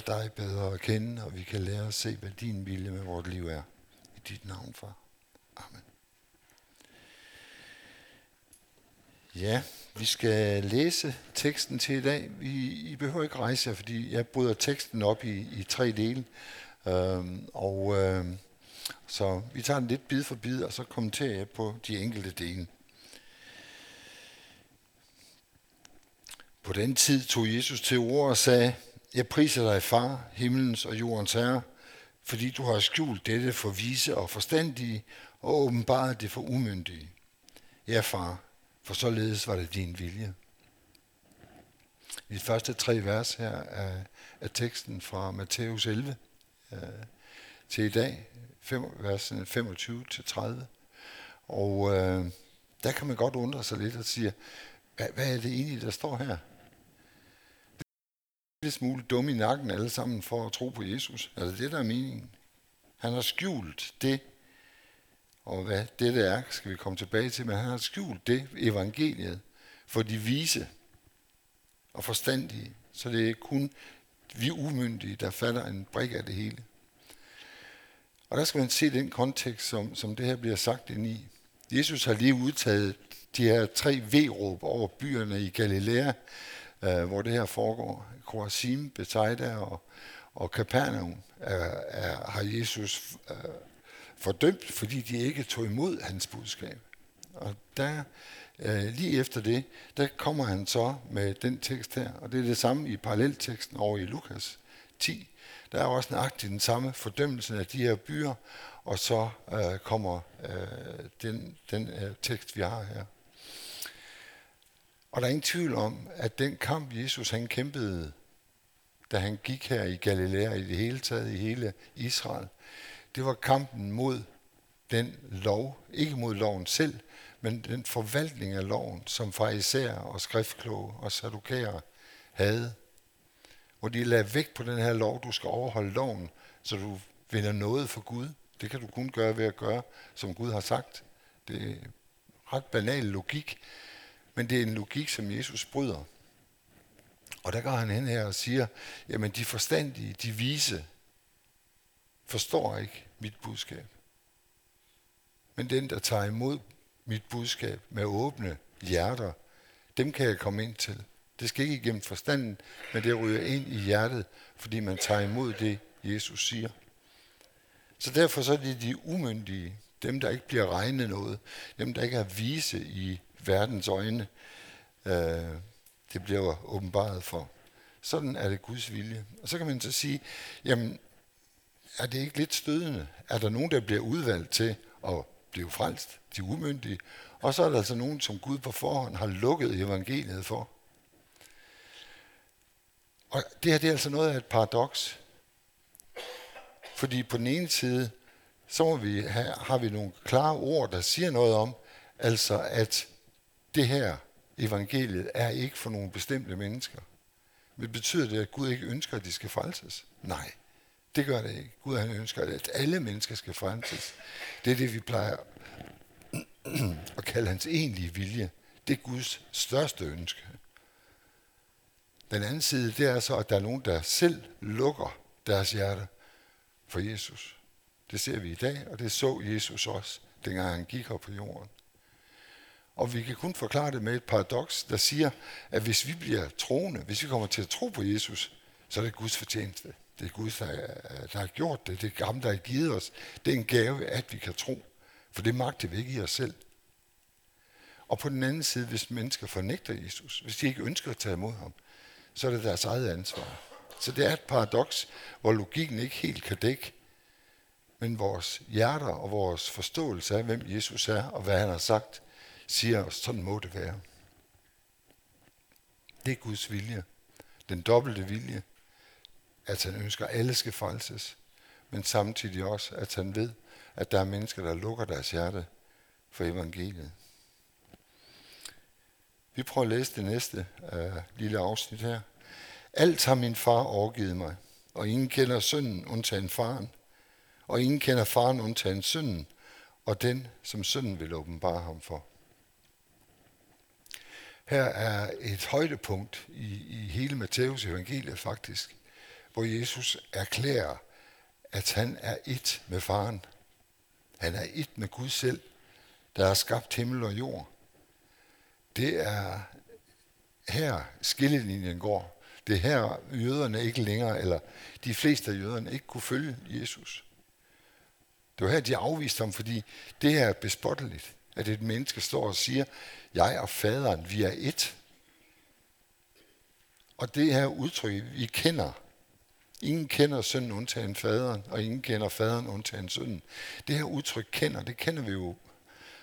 dig bedre at kende, og vi kan lære at se, hvad din vilje med vores liv er. I dit navn, far. Amen. Ja, vi skal læse teksten til i dag. Vi, I behøver ikke rejse jer, fordi jeg bryder teksten op i, i tre dele. Øhm, og øhm, så vi tager den lidt bid for bid, og så kommenterer jeg på de enkelte dele. På den tid tog Jesus til ord og sagde, jeg priser dig, far, himlens og jordens herre, fordi du har skjult dette for vise og forstandige, og åbenbart det for umyndige. Ja, far, for således var det din vilje. I de første tre vers her er, er teksten fra Matthæus 11 øh, til i dag, fem, versen 25 til 30. Og øh, der kan man godt undre sig lidt og sige, hvad, hvad er det egentlig, der står her? Lille smule dumme i nakken alle sammen for at tro på Jesus. Altså, er det det, der er meningen? Han har skjult det, og hvad det er, skal vi komme tilbage til, men han har skjult det, evangeliet, for de vise og forstandige. Så det er kun vi umyndige, der falder en brik af det hele. Og der skal man se den kontekst, som, som det her bliver sagt ind i. Jesus har lige udtaget de her tre V-råb over byerne i Galilea, øh, hvor det her foregår. Chorazim, Bethsaida og, og Capernaum er, er, har Jesus øh, fordømt, fordi de ikke tog imod hans budskab. Og der, øh, lige efter det, der kommer han så med den tekst her, og det er det samme i parallelteksten over i Lukas 10. Der er også nøjagtigt den samme fordømmelse af de her byer, og så øh, kommer øh, den, den øh, tekst, vi har her. Og der er ingen tvivl om, at den kamp, Jesus han kæmpede, da han gik her i Galilea, i det hele taget i hele Israel, det var kampen mod den lov, ikke mod loven selv, men den forvaltning af loven, som farisæer og skriftkloge og sadukærer havde. Hvor de lagde vægt på den her lov, du skal overholde loven, så du vinder noget for Gud. Det kan du kun gøre ved at gøre, som Gud har sagt. Det er ret banal logik, men det er en logik, som Jesus bryder. Og der går han hen her og siger, jamen de forstandige, de vise, forstår ikke mit budskab. Men den, der tager imod mit budskab med åbne hjerter, dem kan jeg komme ind til. Det skal ikke igennem forstanden, men det ryger ind i hjertet, fordi man tager imod det, Jesus siger. Så derfor så er det de umyndige, dem der ikke bliver regnet noget, dem der ikke er vise i verdens øjne, øh, det bliver åbenbaret for. Sådan er det Guds vilje. Og så kan man så sige, jamen, er det ikke lidt stødende? Er der nogen, der bliver udvalgt til at blive frelst, de umyndige, og så er der altså nogen, som Gud på forhånd har lukket evangeliet for. Og det her det er altså noget af et paradoks. Fordi på den ene side, så må vi have, har vi nogle klare ord, der siger noget om, altså at det her evangeliet er ikke for nogle bestemte mennesker. Men betyder det, at Gud ikke ønsker, at de skal frelses? Nej, det gør det ikke. Gud han ønsker, at alle mennesker skal frelses. Det er det, vi plejer at kalde hans egentlige vilje. Det er Guds største ønske. Den anden side, det er så, at der er nogen, der selv lukker deres hjerte for Jesus. Det ser vi i dag, og det så Jesus også, dengang han gik her på jorden. Og vi kan kun forklare det med et paradoks, der siger, at hvis vi bliver troende, hvis vi kommer til at tro på Jesus, så er det Guds fortjeneste. Det er Gud, der, der har gjort det. Det er ham, der har givet os. Det er en gave, at vi kan tro. For det magter vi ikke i os selv. Og på den anden side, hvis mennesker fornægter Jesus, hvis de ikke ønsker at tage imod ham, så er det deres eget ansvar. Så det er et paradoks, hvor logikken ikke helt kan dække, men vores hjerter og vores forståelse af, hvem Jesus er og hvad han har sagt, siger os, sådan må det være. Det er Guds vilje. Den dobbelte vilje, at han ønsker, at alle skal frelses, men samtidig også, at han ved, at der er mennesker, der lukker deres hjerte for evangeliet. Vi prøver at læse det næste uh, lille afsnit her. Alt har min far overgivet mig, og ingen kender synden undtagen faren, og ingen kender faren undtagen sønnen, og den, som synden vil åbenbare ham for. Her er et højdepunkt i, i hele Matteus evangeliet faktisk, hvor Jesus erklærer, at han er et med faren. Han er et med Gud selv, der har skabt himmel og jord. Det er her skillelinjen går. Det er her jøderne ikke længere, eller de fleste af jøderne ikke kunne følge Jesus. Det var her, de afviste ham, fordi det her er bespotteligt, at et menneske står og siger, jeg og faderen, vi er et. Og det her udtryk, vi kender, ingen kender sønnen undtagen faderen, og ingen kender faderen undtagen sønnen. Det her udtryk kender, det kender vi jo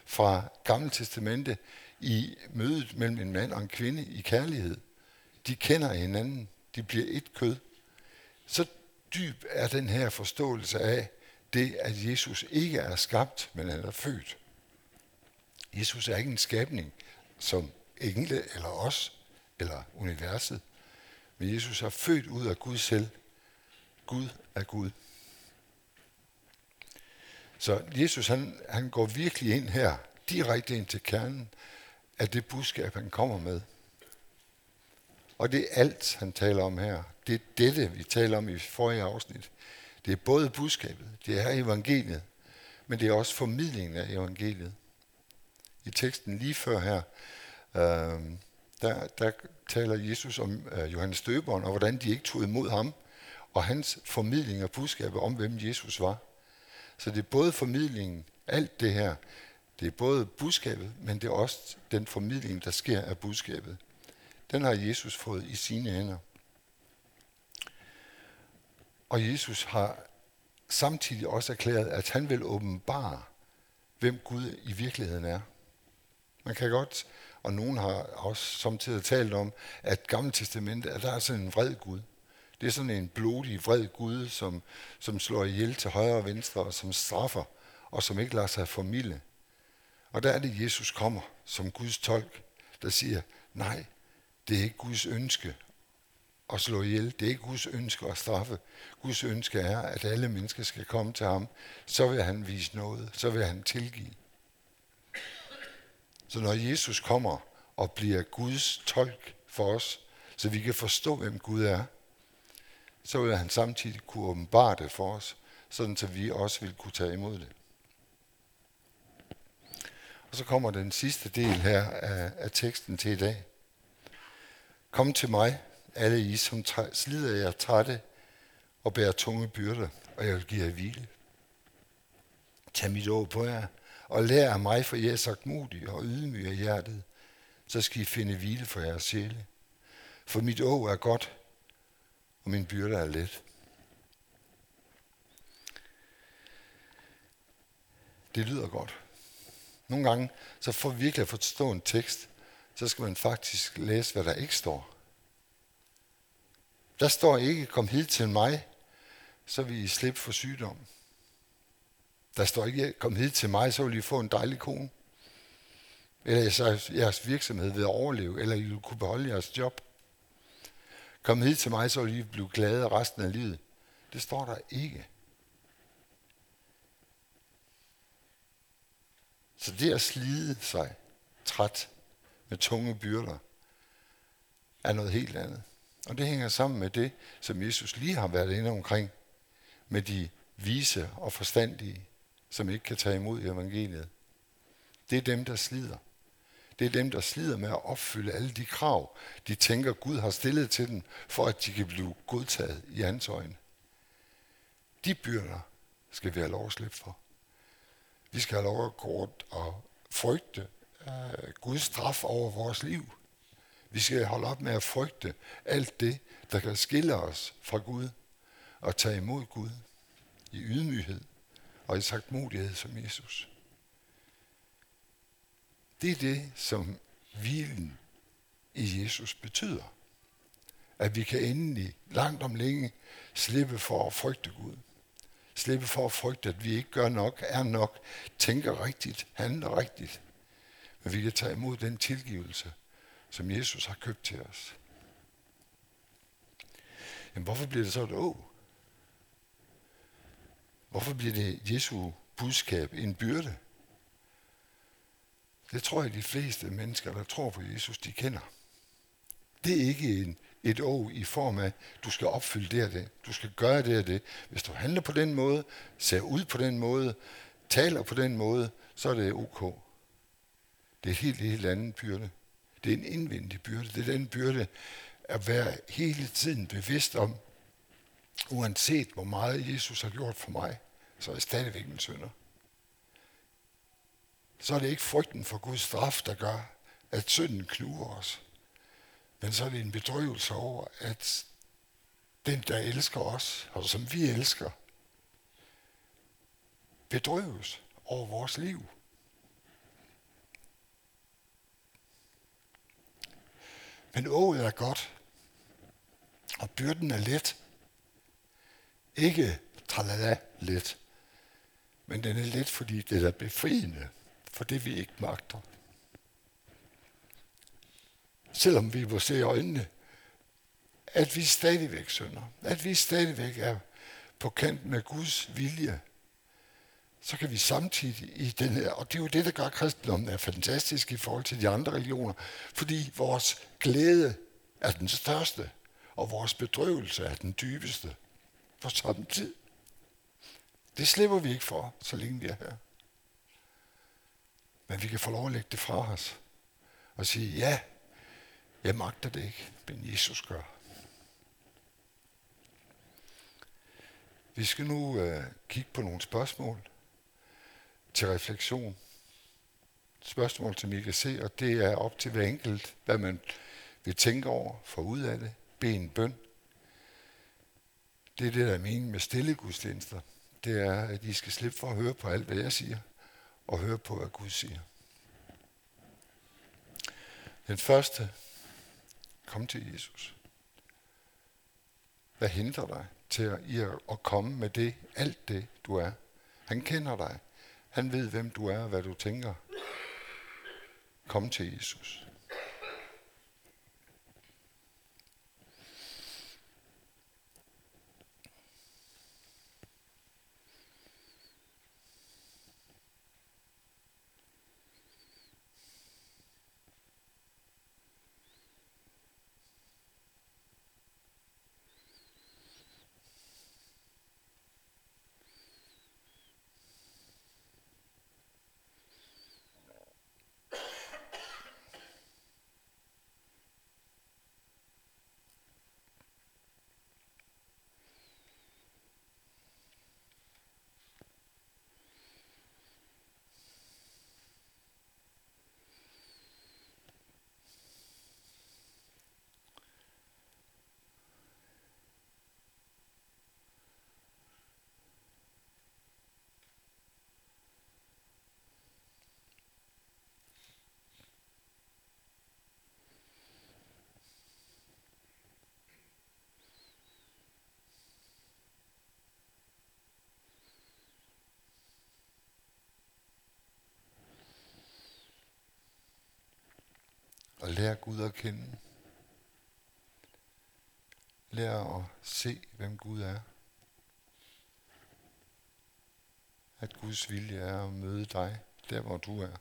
fra Gamle Testamente i mødet mellem en mand og en kvinde i kærlighed. De kender hinanden, de bliver et kød. Så dyb er den her forståelse af det, at Jesus ikke er skabt, men han er født. Jesus er ikke en skabning som engle eller os eller universet. Men Jesus er født ud af Gud selv. Gud er Gud. Så Jesus han, han går virkelig ind her, direkte ind til kernen af det budskab, han kommer med. Og det er alt, han taler om her. Det er dette, vi taler om i forrige afsnit. Det er både budskabet, det er evangeliet, men det er også formidlingen af evangeliet. I teksten lige før her, øh, der, der taler Jesus om øh, Johannes Døberen, og hvordan de ikke tog imod ham, og hans formidling af budskabet om, hvem Jesus var. Så det er både formidlingen, alt det her, det er både budskabet, men det er også den formidling, der sker af budskabet. Den har Jesus fået i sine hænder. Og Jesus har samtidig også erklæret, at han vil åbenbare, hvem Gud i virkeligheden er. Man kan godt, og nogen har også samtidig talt om, at Gamle Testamentet, at der er sådan en vred Gud. Det er sådan en blodig, vred Gud, som, som slår ihjel til højre og venstre, og som straffer, og som ikke lader sig formille. Og der er det, Jesus kommer som Guds tolk, der siger, nej, det er ikke Guds ønske at slå ihjel. Det er ikke Guds ønske at straffe. Guds ønske er, at alle mennesker skal komme til ham. Så vil han vise noget. Så vil han tilgive. Så når Jesus kommer og bliver Guds tolk for os, så vi kan forstå, hvem Gud er, så vil han samtidig kunne åbenbare det for os, sådan så vi også vil kunne tage imod det. Og så kommer den sidste del her af, af teksten til i dag. Kom til mig, alle I, som slider jer trætte og bærer tunge byrder, og jeg vil give jer hvile. Tag mit ord på jer, og lær af mig, for jeg er sagt modig og ydmyg af hjertet, så skal I finde hvile for jeres sjæle. For mit å er godt, og min byrde er let. Det lyder godt. Nogle gange, så for virkelig at forstå en tekst, så skal man faktisk læse, hvad der ikke står. Der står ikke, kom hid til mig, så vil I slippe for sygdom. Der står ikke, kom hid til mig, så vil I få en dejlig kone. Eller så jeres virksomhed vil overleve, eller I vil kunne beholde jeres job. Kom hid til mig, så vil I blive glade resten af livet. Det står der ikke. Så det at slide sig træt med tunge byrder, er noget helt andet. Og det hænger sammen med det, som Jesus lige har været inde omkring, med de vise og forstandige, som ikke kan tage imod evangeliet. Det er dem, der slider. Det er dem, der slider med at opfylde alle de krav, de tænker, Gud har stillet til dem, for at de kan blive godtaget i hans øjne. De byrder skal vi have lov at slippe for. Vi skal have lov at gå rundt og frygte uh, Guds straf over vores liv. Vi skal holde op med at frygte alt det, der kan skille os fra Gud og tage imod Gud i ydmyghed og i sagtmodighed som Jesus. Det er det, som hvilen i Jesus betyder. At vi kan endelig langt om længe slippe for at frygte Gud. Slippe for at frygte, at vi ikke gør nok, er nok, tænker rigtigt, handler rigtigt. Men vi kan tage imod den tilgivelse, som Jesus har købt til os. Jamen hvorfor bliver det så et å? Hvorfor bliver det Jesu budskab en byrde? Det tror jeg, de fleste mennesker, der tror på Jesus, de kender. Det er ikke en et å i form af, du skal opfylde det og det, du skal gøre det og det. Hvis du handler på den måde, ser ud på den måde, taler på den måde, så er det ok. Det er et helt, helt andet byrde. Det er en indvendig byrde. Det er den byrde at være hele tiden bevidst om, uanset hvor meget Jesus har gjort for mig, så er jeg stadigvæk en synder. Så er det ikke frygten for Guds straf, der gør, at synden knuger os. Men så er det en bedrøvelse over, at den, der elsker os, og som vi elsker, bedrøves over vores liv. Men ået er godt, og byrden er let. Ikke tralala let, men den er let, fordi det er befriende for det, vi ikke magter. Selvom vi må se i øjnene, at vi stadigvæk synder, at vi stadigvæk er på kant med Guds vilje, så kan vi samtidig i den her, og det er jo det, der gør kristendommen er fantastisk i forhold til de andre religioner, fordi vores glæde er den største, og vores bedrøvelse er den dybeste på samme tid. Det slipper vi ikke for, så længe vi er her. Men vi kan få lov at lægge det fra os og sige, ja, jeg magter det ikke, men Jesus gør. Vi skal nu øh, kigge på nogle spørgsmål til refleksion. Spørgsmål, som I kan se, og det er op til hver enkelt, hvad man vil tænke over, få ud af det, bede en bøn. Det er det, der er meningen med stille gudstjenester. Det er, at I skal slippe for at høre på alt, hvad jeg siger, og høre på, hvad Gud siger. Den første, kom til Jesus. Hvad hindrer dig til at, i at, at komme med det, alt det, du er? Han kender dig. Han ved, hvem du er og hvad du tænker. Kom til Jesus. Og lær Gud at kende. Lær at se, hvem Gud er. At Guds vilje er at møde dig der, hvor du er.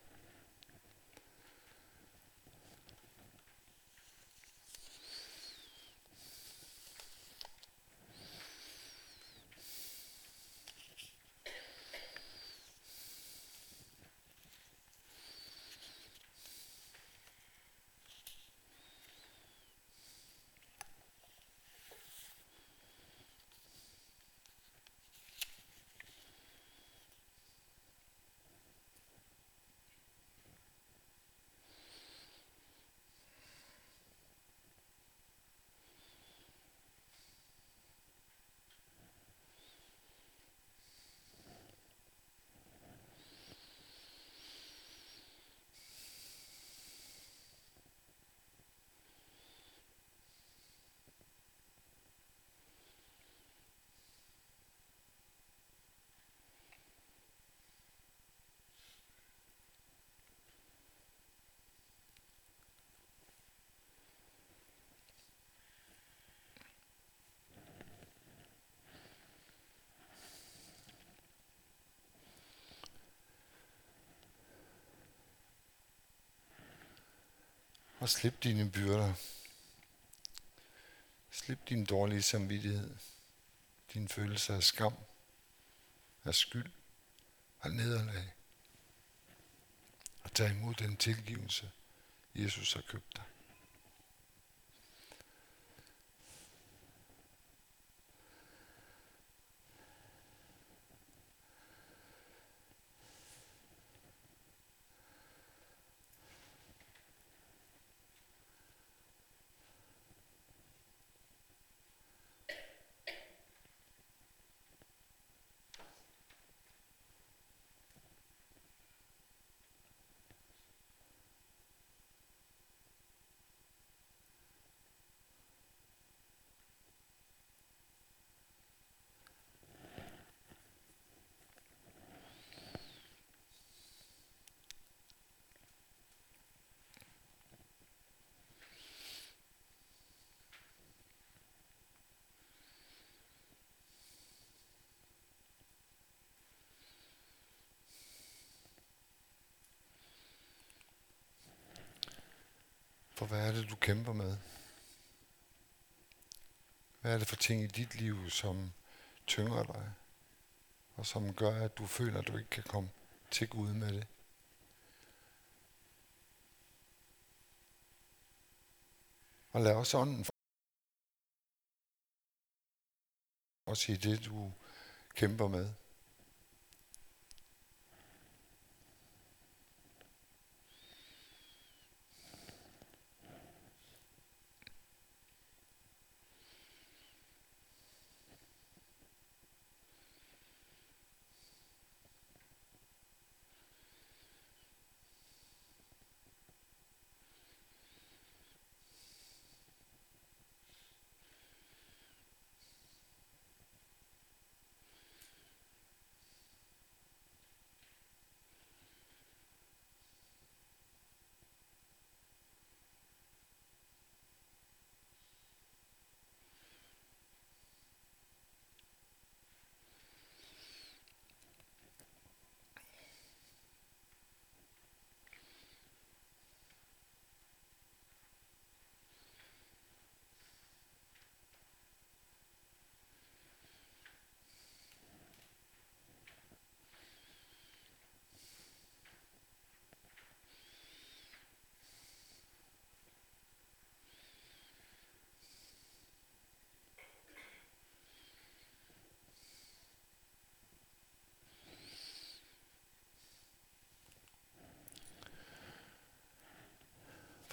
Og slip dine byrder. Slip din dårlige samvittighed, din følelse af skam, af skyld, af nederlag. Og tag imod den tilgivelse, Jesus har købt dig. For hvad er det, du kæmper med? Hvad er det for ting i dit liv, som tynger dig, og som gør, at du føler, at du ikke kan komme til Gud med det? Og lad os ånden også i det, du kæmper med.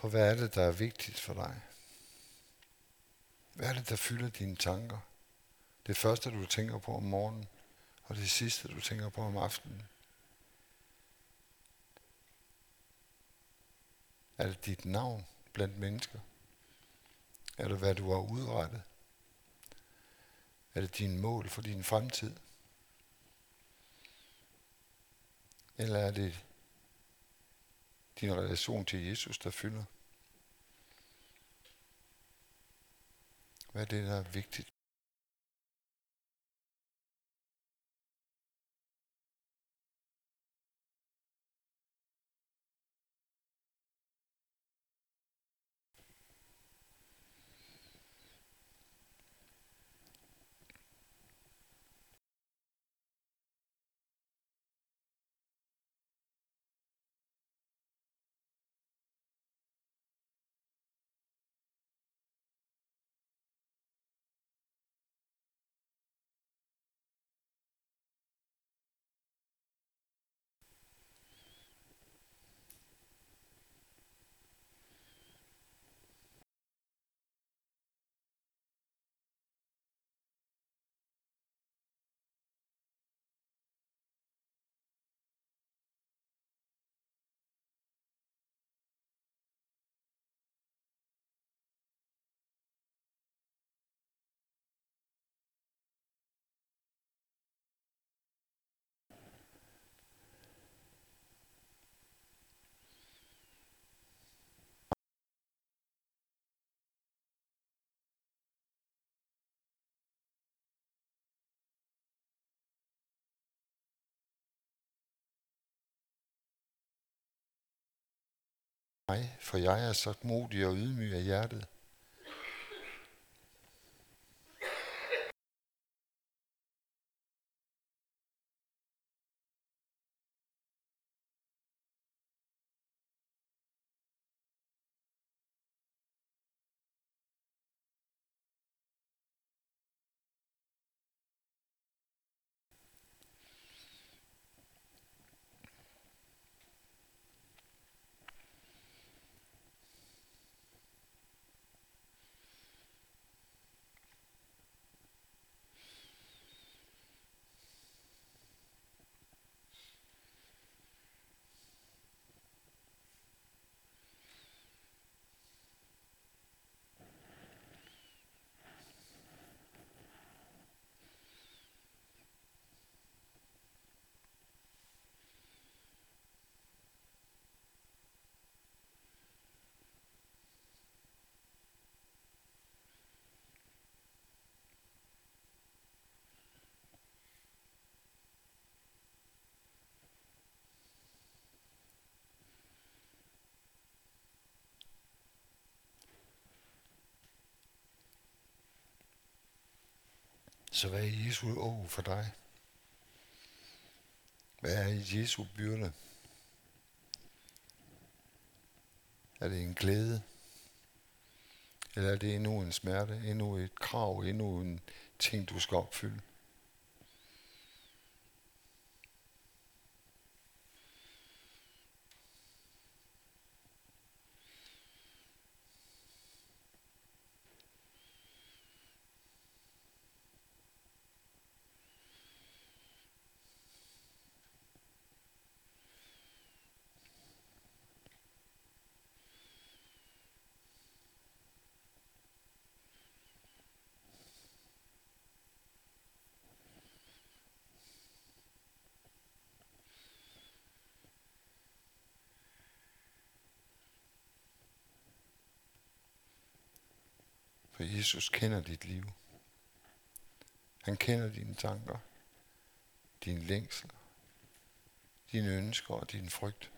For hvad er det, der er vigtigt for dig? Hvad er det, der fylder dine tanker? Det første, du tænker på om morgenen, og det sidste, du tænker på om aftenen. Er det dit navn blandt mennesker? Er det, hvad du har udrettet? Er det dine mål for din fremtid? Eller er det din relation til Jesus, der fylder? Hvad er det, der er vigtigt? Mig, for jeg er så modig og ydmyg af hjertet. Så hvad er Jesu å for dig? Hvad er Jesu byrde? Er det en glæde? Eller er det endnu en smerte, endnu et krav, endnu en ting, du skal opfylde? For Jesus kender dit liv. Han kender dine tanker, dine længsler, dine ønsker og din frygt.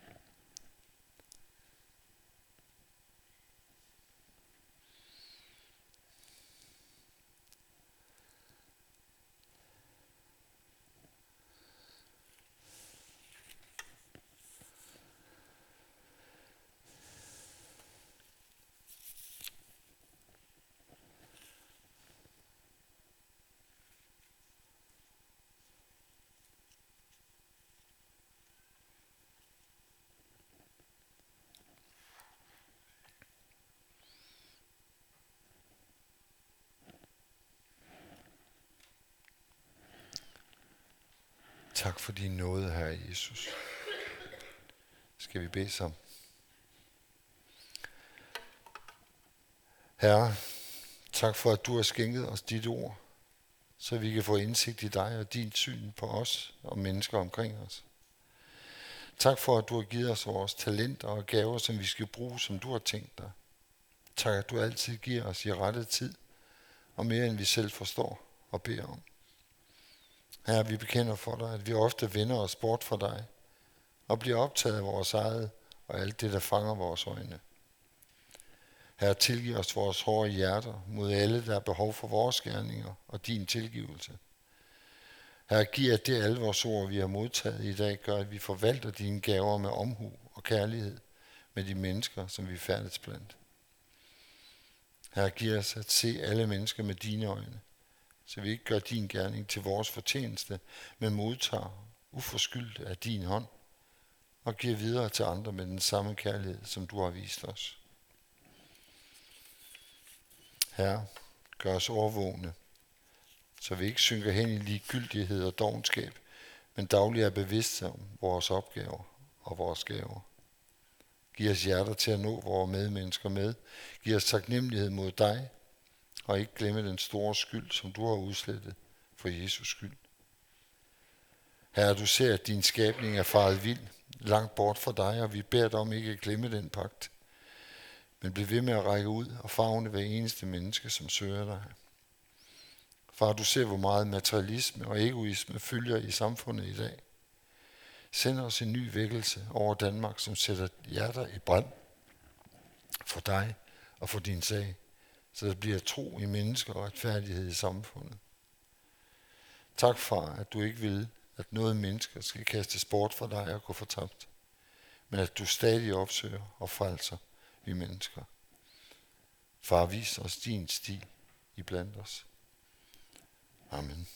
Tak for din nåde, Herre Jesus. Skal vi bede sammen? Herre, tak for, at du har skænket os dit ord, så vi kan få indsigt i dig og din syn på os og mennesker omkring os. Tak for, at du har givet os vores talenter og gaver, som vi skal bruge, som du har tænkt dig. Tak, at du altid giver os i rette tid, og mere end vi selv forstår og beder om. Herre, vi bekender for dig, at vi ofte vender os bort fra dig og bliver optaget af vores eget og alt det, der fanger vores øjne. Herre, tilgiv os vores hårde hjerter mod alle, der har behov for vores gerninger og din tilgivelse. Herre, giv at det alle vores ord, vi har modtaget i dag, gør, at vi forvalter dine gaver med omhu og kærlighed med de mennesker, som vi færdes blandt. Herre, giv os at se alle mennesker med dine øjne, så vi ikke gør din gerning til vores fortjeneste, men modtager uforskyldt af din hånd og giver videre til andre med den samme kærlighed, som du har vist os. Herre, gør os overvågne, så vi ikke synker hen i ligegyldighed og dogenskab, men dagligt er bevidste om vores opgaver og vores gaver. Giv os hjerter til at nå vores medmennesker med. Giv os taknemmelighed mod dig og ikke glemme den store skyld, som du har udslettet for Jesus skyld. Herre, du ser, at din skabning er faret vild, langt bort fra dig, og vi beder dig om ikke at glemme den pagt. Men bliv ved med at række ud og fagne hver eneste menneske, som søger dig. Far, du ser, hvor meget materialisme og egoisme følger i samfundet i dag. Send os en ny vækkelse over Danmark, som sætter hjerter i brand for dig og for din sag så der bliver tro i mennesker og retfærdighed i samfundet. Tak far, at du ikke vil, at noget mennesker skal kastes bort fra dig og gå fortabt, men at du stadig opsøger og frelser vi mennesker. Far, vis os din sti i blandt os. Amen.